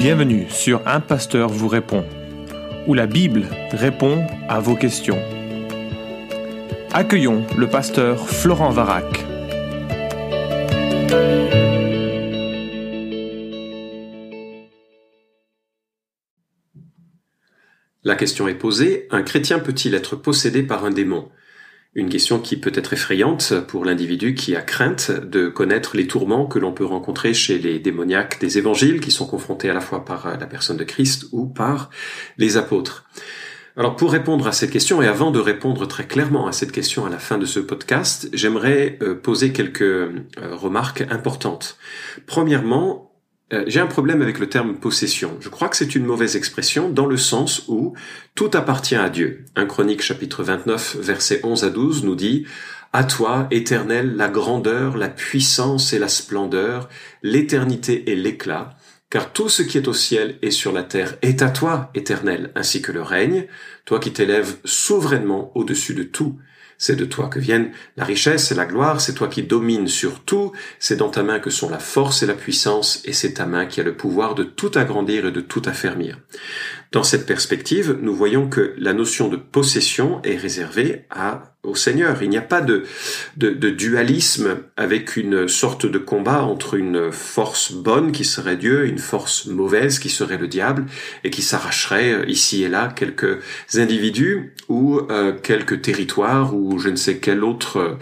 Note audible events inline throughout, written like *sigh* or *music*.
Bienvenue sur Un Pasteur vous répond, où la Bible répond à vos questions. Accueillons le pasteur Florent Varac. La question est posée, un chrétien peut-il être possédé par un démon? Une question qui peut être effrayante pour l'individu qui a crainte de connaître les tourments que l'on peut rencontrer chez les démoniaques des évangiles qui sont confrontés à la fois par la personne de Christ ou par les apôtres. Alors pour répondre à cette question et avant de répondre très clairement à cette question à la fin de ce podcast, j'aimerais euh, poser quelques euh, remarques importantes. Premièrement, euh, j'ai un problème avec le terme possession. Je crois que c'est une mauvaise expression dans le sens où tout appartient à Dieu. Un Chronique chapitre 29 versets 11 à 12 nous dit à toi, éternel, la grandeur, la puissance et la splendeur, l'éternité et l'éclat, car tout ce qui est au ciel et sur la terre est à toi, éternel, ainsi que le règne, toi qui t'élèves souverainement au-dessus de tout. C'est de toi que viennent la richesse et la gloire, c'est toi qui domines sur tout, c'est dans ta main que sont la force et la puissance, et c'est ta main qui a le pouvoir de tout agrandir et de tout affermir. Dans cette perspective, nous voyons que la notion de possession est réservée à, au Seigneur. Il n'y a pas de, de, de, dualisme avec une sorte de combat entre une force bonne qui serait Dieu une force mauvaise qui serait le diable et qui s'arracherait euh, ici et là quelques individus ou euh, quelques territoires ou je ne sais quelle autre euh,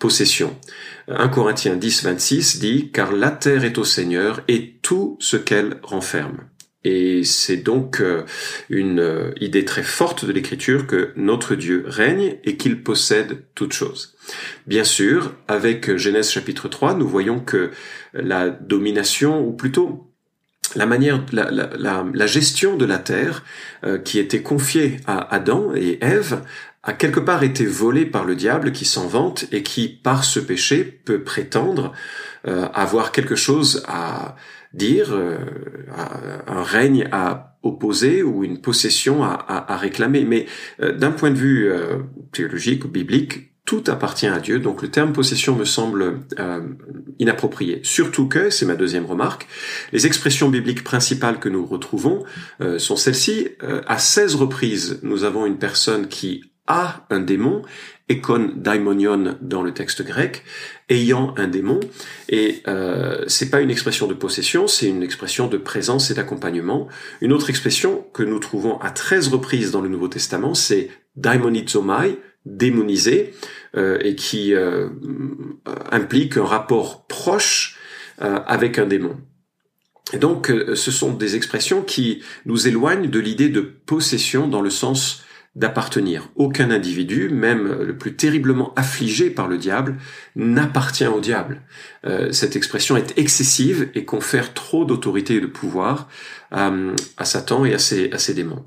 possession. 1 Corinthiens 10, 26 dit, car la terre est au Seigneur et tout ce qu'elle renferme. Et c'est donc euh, une euh, idée très forte de l'Écriture que notre Dieu règne et qu'il possède toutes choses. Bien sûr, avec Genèse chapitre 3, nous voyons que la domination, ou plutôt la manière, la, gestion de la terre euh, qui était confiée à Adam et Ève a quelque part été volée par le diable qui s'en vante et qui, par ce péché, peut prétendre avoir quelque chose à, dire, euh, un règne à opposer ou une possession à, réclamer. Mais euh, d'un point de vue euh, théologique ou biblique, tout appartient à Dieu, donc le terme possession me semble inapproprié. Surtout que, c'est ma deuxième remarque, les expressions bibliques principales que nous retrouvons sont celles-ci. à 16 reprises, nous avons une personne qui a un démon, ekon daimonion dans le texte grec, ayant un démon. Et euh, c'est pas une expression de possession, c'est une expression de présence et d'accompagnement. Une autre expression que nous trouvons à 13 reprises dans le Nouveau Testament, c'est daimonizomai, démonisé, euh, et qui euh, implique un rapport proche euh, avec un démon. Donc, ce sont des expressions qui nous éloignent de l'idée de possession dans le sens d'appartenir. Aucun individu, même le plus terriblement affligé par le diable, n'appartient au diable. Euh, cette expression est excessive et confère trop d'autorité et de pouvoir euh, à Satan et à ses, démons.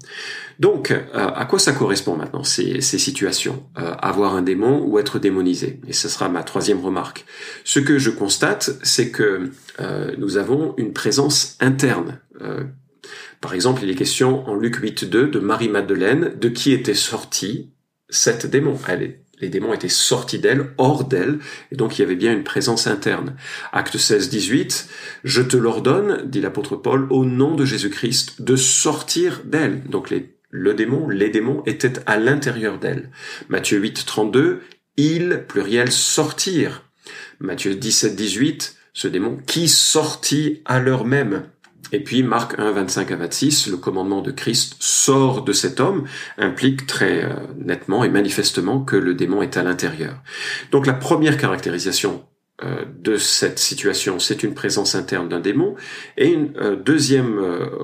Donc, euh, à quoi ça correspond maintenant, ces, ces situations? Avoir un démon ou être démonisé? Et ce sera ma troisième remarque. Ce que je constate, c'est que nous avons une présence interne par exemple, il est question en Luc 8.2 de Marie-Madeleine, de qui était sorti cette démon. Elle les démons étaient sortis d'elle, hors d'elle, et donc il y avait bien une présence interne. Acte 16, 18, je te l'ordonne, dit l'apôtre Paul, au nom de Jésus-Christ, de sortir d'elle. Donc le démon, les démons étaient à l'intérieur d'elle. Matthieu 8, 32, il, pluriel, sortir. Matthieu 17, 18, ce démon qui sortit à l'heure même. Et puis Marc 1, 25 à 26, le commandement de Christ sort de cet homme, implique très euh, nettement et manifestement que le démon est à l'intérieur. Donc la première caractérisation euh, de cette situation, c'est une présence interne d'un démon. Et une euh, deuxième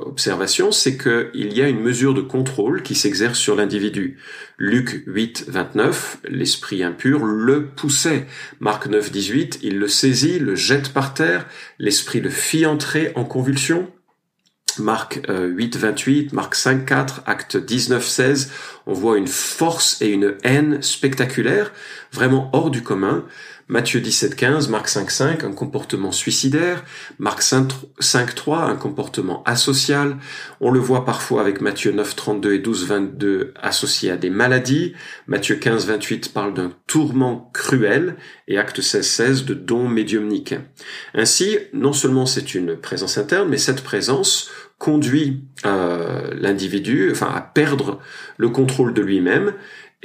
observation, c'est qu'il y a une mesure de contrôle qui s'exerce sur l'individu. Luc 8, 29, l'esprit impur le poussait. Marc 9, 18, il le saisit, le jette par terre, l'esprit le fit entrer en convulsion. Marc 8, 28, Marc 5, 4, Acte 19, 16, on voit une force et une haine spectaculaires, vraiment hors du commun. Matthieu 17, 15, Marc 5, 5, un comportement suicidaire, Marc 5, 3, un comportement asocial. On le voit parfois avec Matthieu 9, 32 et 12, 22 associé à des maladies. Matthieu 15, 28 parle d'un tourment cruel et Acte 16, 16 de dons médiumniques. Ainsi, non seulement c'est une présence interne, mais cette présence conduit l'individu, enfin à perdre le contrôle de lui-même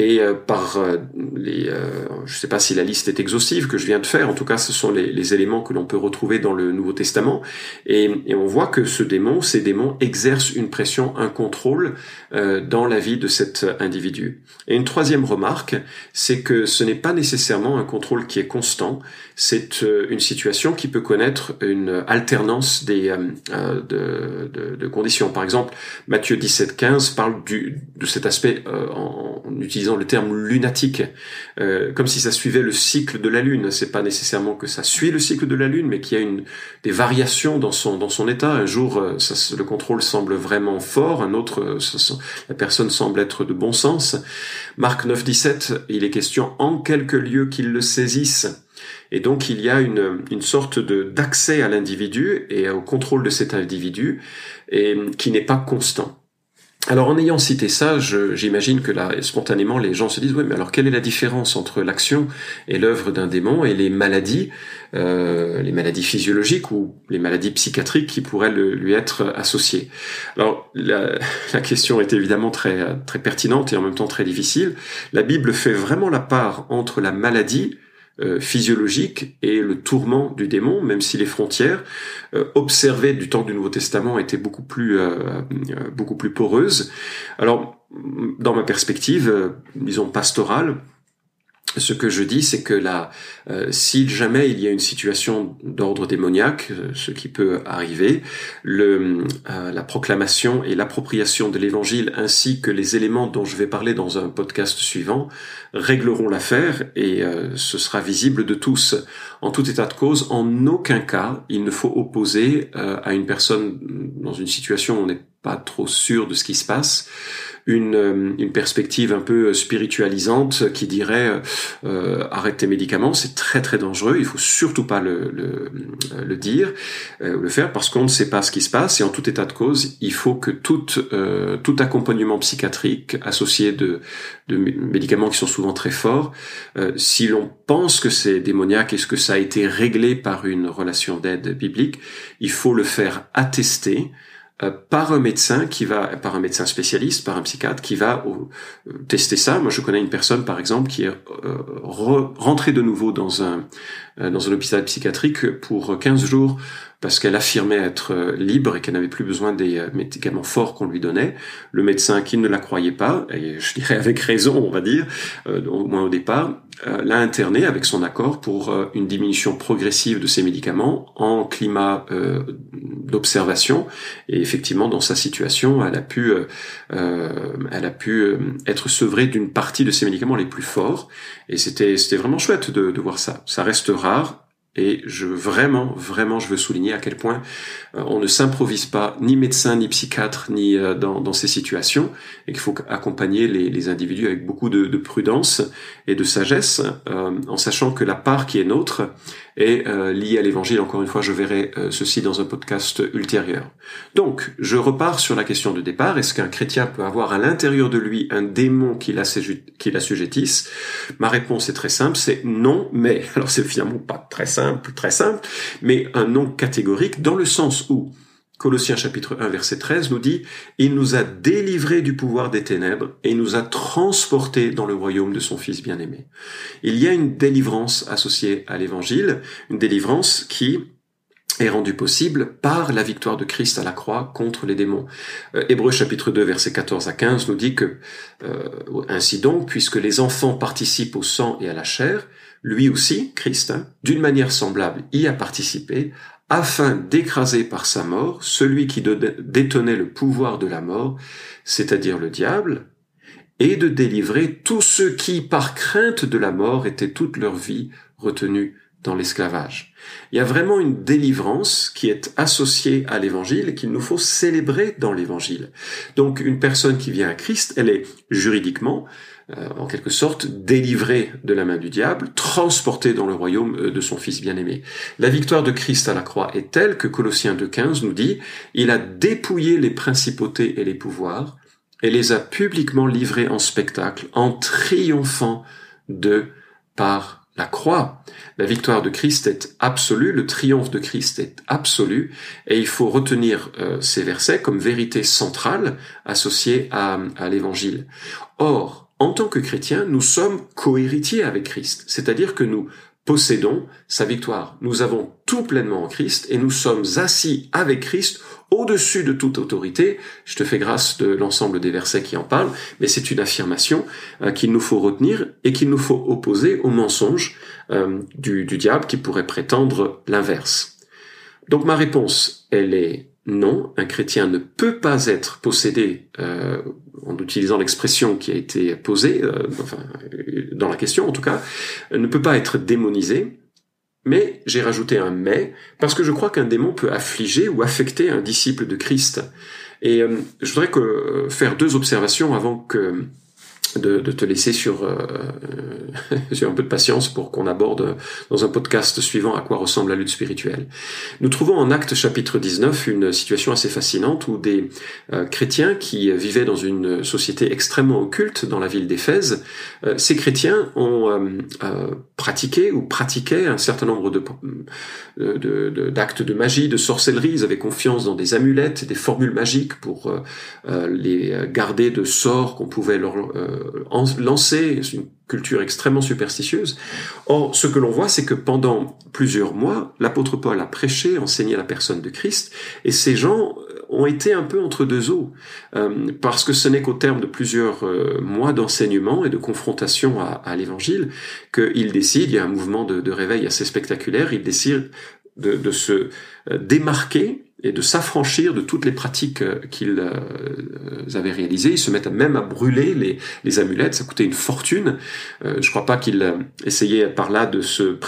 et euh, par euh, les, euh, je ne sais pas si la liste est exhaustive que je viens de faire, en tout cas ce sont les, les éléments que l'on peut retrouver dans le Nouveau Testament, et, et, on voit que ce démon, ces démons exercent une pression, un contrôle dans la vie de cet individu. Et une troisième remarque, c'est que ce n'est pas nécessairement un contrôle qui est constant, c'est une situation qui peut connaître une alternance des, de, de, de, conditions. Par exemple, Matthieu 17-15 parle du, de cet aspect en utilisant le terme lunatique, euh, comme si ça suivait le cycle de la Lune. C'est pas nécessairement que ça suit le cycle de la Lune, mais qu'il y a une, des variations dans son, dans son état. Un jour, euh, le contrôle semble vraiment fort, un autre, euh, la personne semble être de bon sens. Marc 9, 17, il est question en quelques lieux qu'il le saisisse. Et donc il y a une, une sorte d'accès à l'individu et au contrôle de cet individu et qui n'est pas constant. Alors en ayant cité ça, j'imagine que là, spontanément, les gens se disent, oui, mais alors quelle est la différence entre l'action et l'œuvre d'un démon et les maladies, euh, les maladies physiologiques ou les maladies psychiatriques qui pourraient lui être associées? Alors la, *laughs* la, question est évidemment très, très pertinente et en même temps très difficile. La Bible fait vraiment la part entre la maladie euh, physiologique et le tourment du démon, même si les frontières euh, observées du temps du Nouveau Testament étaient beaucoup plus euh, beaucoup plus poreuses. Alors, dans ma perspective, disons pastorale, ce que je dis, c'est que là, euh, si jamais il y a une situation d'ordre démoniaque, euh, ce qui peut arriver, le, euh, la proclamation et l'appropriation de l'Évangile ainsi que les éléments dont je vais parler dans un podcast suivant régleront l'affaire et ce sera visible de tous. En tout état de cause, en aucun cas, il ne faut opposer à une personne dans une situation où on n'est pas trop sûr de ce qui se passe, une, euh, une perspective un peu spiritualisante qui dirait euh, arrête tes médicaments, c'est très très dangereux, il faut surtout pas le, le, le dire euh, le faire parce qu'on ne sait pas ce qui se passe et en tout état de cause, il faut que tout, euh, tout accompagnement psychiatrique associé de, de médicaments qui sont souvent très forts, euh, si l'on pense que c'est démoniaque et que ça a été réglé par une relation d'aide biblique, il faut le faire attester euh, par un médecin qui va, par un médecin spécialiste, par un psychiatre qui va euh, tester ça. Moi, je connais une personne, par exemple, qui est euh, rentrée de nouveau dans un dans un hôpital psychiatrique pour 15 jours parce qu'elle affirmait être euh, libre et qu'elle n'avait plus besoin des euh, médicaments forts qu'on lui donnait. Le médecin qui ne la croyait pas, et je dirais avec raison, on va dire, euh, au moins au départ, l'a internée avec son accord pour une diminution progressive de ses médicaments en climat d'observation. Et effectivement, dans sa situation, elle a pu, elle a pu être sevrée d'une partie de ses médicaments les plus forts. Et c'était, c'était vraiment chouette de, de voir ça. Ça reste rare, et je vraiment, vraiment, je veux souligner à quel point euh, on ne s'improvise pas, ni médecin, ni psychiatre, ni euh, dans, ces situations, et qu'il faut accompagner les, individus avec beaucoup de, de, prudence et de sagesse, euh, en sachant que la part qui est nôtre est liée à l'Évangile. Encore une fois, je verrai ceci dans un podcast ultérieur. Donc, je repars sur la question de départ. Est-ce qu'un chrétien peut avoir à l'intérieur de lui un démon qui l'assujettisse? Ma réponse est très simple, c'est non, mais *laughs* alors c'est finalement pas très simple très simple, mais un nom catégorique dans le sens où Colossiens chapitre 1 verset 13 nous dit Il nous a délivrés du pouvoir des ténèbres et nous a transportés dans le royaume de son Fils bien-aimé. Il y a une délivrance associée à l'évangile, une délivrance qui est rendue possible par la victoire de Christ à la croix contre les démons. Euh, Hébreux chapitre 2 verset 14 à 15 nous dit que euh, ainsi donc, puisque les enfants participent au sang et à la chair, lui aussi, Christ, hein, d'une manière semblable, y a participé, afin d'écraser par sa mort celui qui détenait le pouvoir de la mort, c'est-à-dire le diable, et de délivrer tous ceux qui, par crainte de la mort, étaient toute leur vie retenus dans l'esclavage. Il y a vraiment une délivrance qui est associée à l'évangile et qu'il nous faut célébrer dans l'évangile. Donc une personne qui vient à Christ, elle est juridiquement euh, en quelque sorte délivré de la main du diable, transporté dans le royaume euh, de son Fils bien-aimé. La victoire de Christ à la croix est telle que Colossiens 2.15 nous dit, il a dépouillé les principautés et les pouvoirs, et les a publiquement livrés en spectacle, en triomphant de par la croix. La victoire de Christ est absolue, le triomphe de Christ est absolu, et il faut retenir euh, ces versets comme vérité centrale associée à, à l'évangile. Or, en tant que chrétiens, nous sommes cohéritiers avec Christ, c'est-à-dire que nous possédons sa victoire. Nous avons tout pleinement en Christ et nous sommes assis avec Christ au-dessus de toute autorité. Je te fais grâce de l'ensemble des versets qui en parlent, mais c'est une affirmation euh, qu'il nous faut retenir et qu'il nous faut opposer au mensonge euh, du, du diable qui pourrait prétendre l'inverse. Donc ma réponse, elle est non, un chrétien ne peut pas être possédé, euh, en utilisant l'expression qui a été posée, euh, enfin, dans la question en tout cas, ne peut pas être démonisé, mais j'ai rajouté un mais, parce que je crois qu'un démon peut affliger ou affecter un disciple de Christ. Et euh, je voudrais que, faire deux observations avant que de, te laisser sur, euh, *laughs* sur un peu de patience pour qu'on aborde dans un podcast suivant à quoi ressemble la lutte spirituelle. Nous trouvons en Acte chapitre 19 une situation assez fascinante où des euh, chrétiens qui vivaient dans une société extrêmement occulte dans la ville d'Éphèse, euh, ces chrétiens ont pratiqué ou pratiquaient un certain nombre de d'actes de, de, magie, de sorcellerie, ils avaient confiance dans des amulettes, des formules magiques pour les garder de sorts qu'on pouvait leur lancé une culture extrêmement superstitieuse. Or, ce que l'on voit, c'est que pendant plusieurs mois, l'apôtre Paul a prêché, enseigné la personne de Christ, et ces gens ont été un peu entre deux eaux, euh, parce que ce n'est qu'au terme de plusieurs euh, mois d'enseignement et de confrontation à, l'évangile qu'il décide, il y a un mouvement de, réveil assez spectaculaire, il décide de, de se euh, démarquer et de s'affranchir de toutes les pratiques euh, qu'ils euh, avaient réalisées. Ils se mettent même à brûler les, amulettes, ça coûtait une fortune. Euh, je crois pas qu'ils essayaient par là de se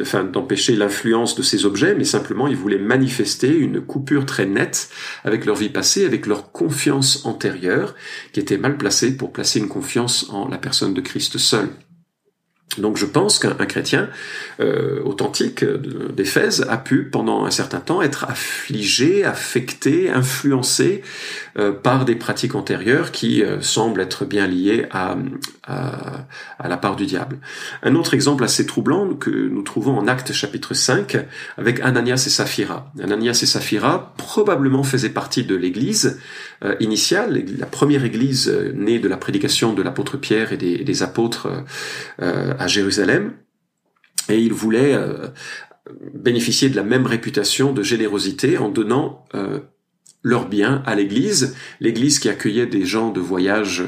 enfin d'empêcher l'influence de ces objets, mais simplement ils voulaient manifester une coupure très nette avec leur vie passée, avec leur confiance antérieure, qui était mal placée pour placer une confiance en la personne de Christ seul. Donc je pense qu'un chrétien euh, authentique d'Éphèse a pu pendant un certain temps être affligé, affecté, influencé euh, par des pratiques antérieures qui euh, semblent être bien liées à, la part du diable. Un autre exemple assez troublant que nous trouvons en Actes chapitre 5 avec Ananias et Saphira. Ananias et Saphira probablement faisaient partie de l'église euh, initiale, la première église née de la prédication de l'apôtre Pierre et des, apôtres à Jérusalem. Et ils voulaient bénéficier de la même réputation de générosité en donnant leurs biens à l'église, l'église qui accueillait des gens de voyage,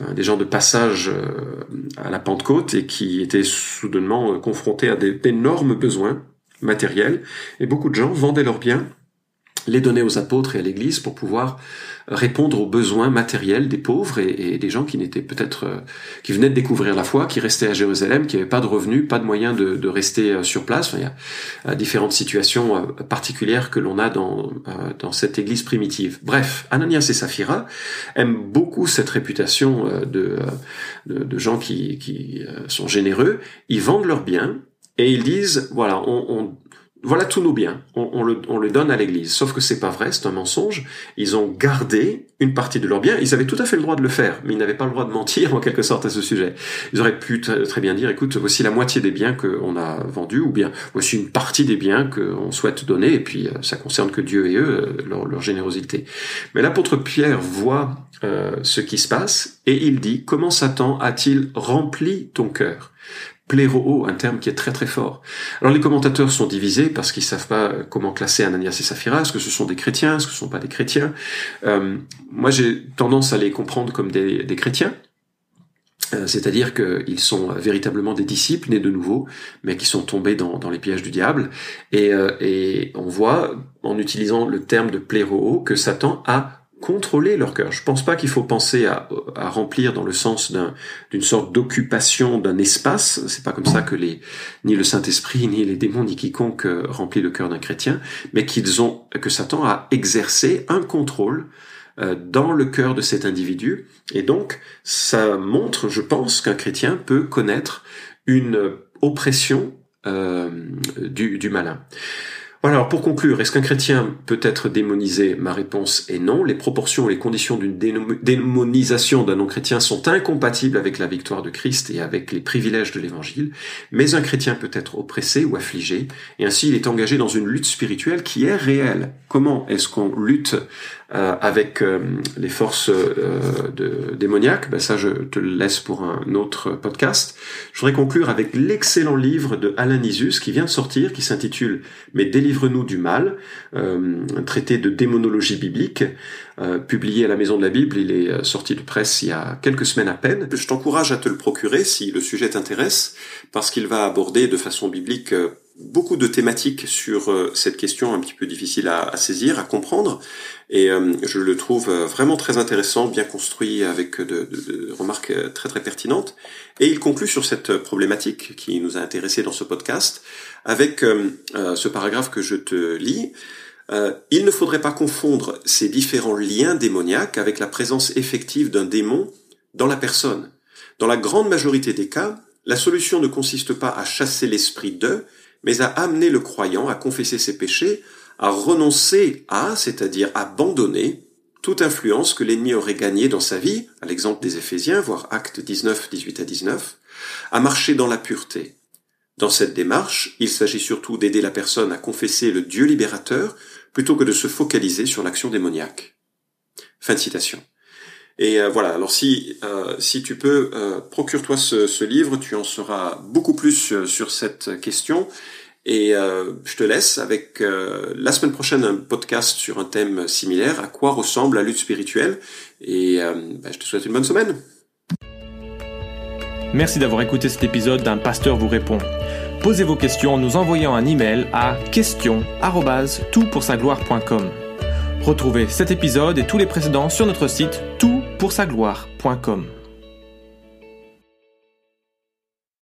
euh, des gens de passage euh, à la Pentecôte et qui étaient soudainement euh, confrontés à d'énormes besoins matériels, et beaucoup de gens vendaient leurs biens les donner aux apôtres et à l'Église pour pouvoir répondre aux besoins matériels des pauvres et, des gens qui n'étaient peut-être euh, qui venaient de découvrir la foi, qui restaient à Jérusalem, qui n'avaient pas de revenus, pas de moyens de, rester euh, sur place. il y a euh, différentes situations particulières que l'on a dans dans cette Église primitive. Bref, Ananias et Saphira aiment beaucoup cette réputation de de, gens qui qui sont généreux. Ils vendent leurs biens et ils disent voilà on, on voilà tous nos biens, on, le, on le, donne à l'Église. Sauf que c'est pas vrai, c'est un mensonge. Ils ont gardé une partie de leurs biens. Ils avaient tout à fait le droit de le faire, mais ils n'avaient pas le droit de mentir *laughs* en quelque sorte à ce sujet. Ils auraient pu très bien dire, écoute, voici la moitié des biens qu'on a vendus, ou bien voici une partie des biens qu'on souhaite donner, et puis euh, ça concerne que Dieu et eux, euh, leur, leur générosité. Mais l'apôtre Pierre voit euh, ce qui se passe, et il dit, comment Satan a-t-il rempli ton cœur? Pléro, un terme qui est très très fort. Alors les commentateurs sont divisés parce qu'ils savent pas comment classer Ananias et Saphira. Est-ce que ce sont des chrétiens? Est-ce que ce sont pas des chrétiens? Euh, Moi j'ai tendance à les comprendre comme des, chrétiens. Euh, c'est-à-dire qu'ils sont véritablement des disciples nés de nouveau, mais qui sont tombés dans, les pièges du diable. Et, euh, et on voit, en utilisant le terme de pléro, que Satan a contrôler leur cœur. Je pense pas qu'il faut penser à, remplir dans le sens d'une sorte d'occupation d'un espace. C'est pas comme ça que les ni le Saint Esprit ni les démons ni quiconque euh, remplit le cœur d'un chrétien, mais qu'ils ont que Satan a exercé un contrôle euh, dans le cœur de cet individu. Et donc, ça montre, je pense, qu'un chrétien peut connaître une oppression euh, du malin. Alors pour conclure, est-ce qu'un chrétien peut être démonisé? Ma réponse est non. Les proportions et les conditions d'une démonisation d'un non-chrétien sont incompatibles avec la victoire de Christ et avec les privilèges de l'évangile, mais un chrétien peut être oppressé ou affligé, et ainsi il est engagé dans une lutte spirituelle qui est réelle. Comment est-ce qu'on lutte avec euh, les forces euh, de, démoniaques, ben ça je te le laisse pour un autre podcast. Je voudrais conclure avec l'excellent livre de Alain Isus qui vient de sortir, qui s'intitule Mais délivre-nous du mal, un traité de démonologie biblique, publié à la Maison de la Bible, il est sorti de presse il y a quelques semaines à peine. Je t'encourage à te le procurer si le sujet t'intéresse, parce qu'il va aborder de façon biblique beaucoup de thématiques sur euh, cette question un petit peu difficile à, saisir, à comprendre, et euh, je le trouve euh, vraiment très intéressant, bien construit, avec de, remarques très très pertinentes. Et il conclut sur cette problématique qui nous a intéressés dans ce podcast, avec ce paragraphe que je te lis. il ne faudrait pas confondre ces différents liens démoniaques avec la présence effective d'un démon dans la personne. Dans la grande majorité des cas, la solution ne consiste pas à chasser l'esprit d'eux, mais à amener le croyant à confesser ses péchés, à renoncer à, c'est-à-dire abandonner, toute influence que l'ennemi aurait gagnée dans sa vie, à l'exemple des Éphésiens, voire Actes 19, 18 à 19, à marcher dans la pureté. Dans cette démarche, il s'agit surtout d'aider la personne à confesser le Dieu libérateur plutôt que de se focaliser sur l'action démoniaque. Fin de citation. Et euh, voilà, alors si, euh, si tu peux, euh, procure-toi ce, livre, tu en sauras beaucoup plus sur cette question. Et je te laisse avec la semaine prochaine un podcast sur un thème similaire, à quoi ressemble la lutte spirituelle? Et bah, je te souhaite une bonne semaine. Merci d'avoir écouté cet épisode d'un pasteur vous répond. Posez vos questions en nous envoyant un email à question@toutpoursagloire.com. Retrouvez cet épisode et tous les précédents sur notre site tout pour sa gloire.com.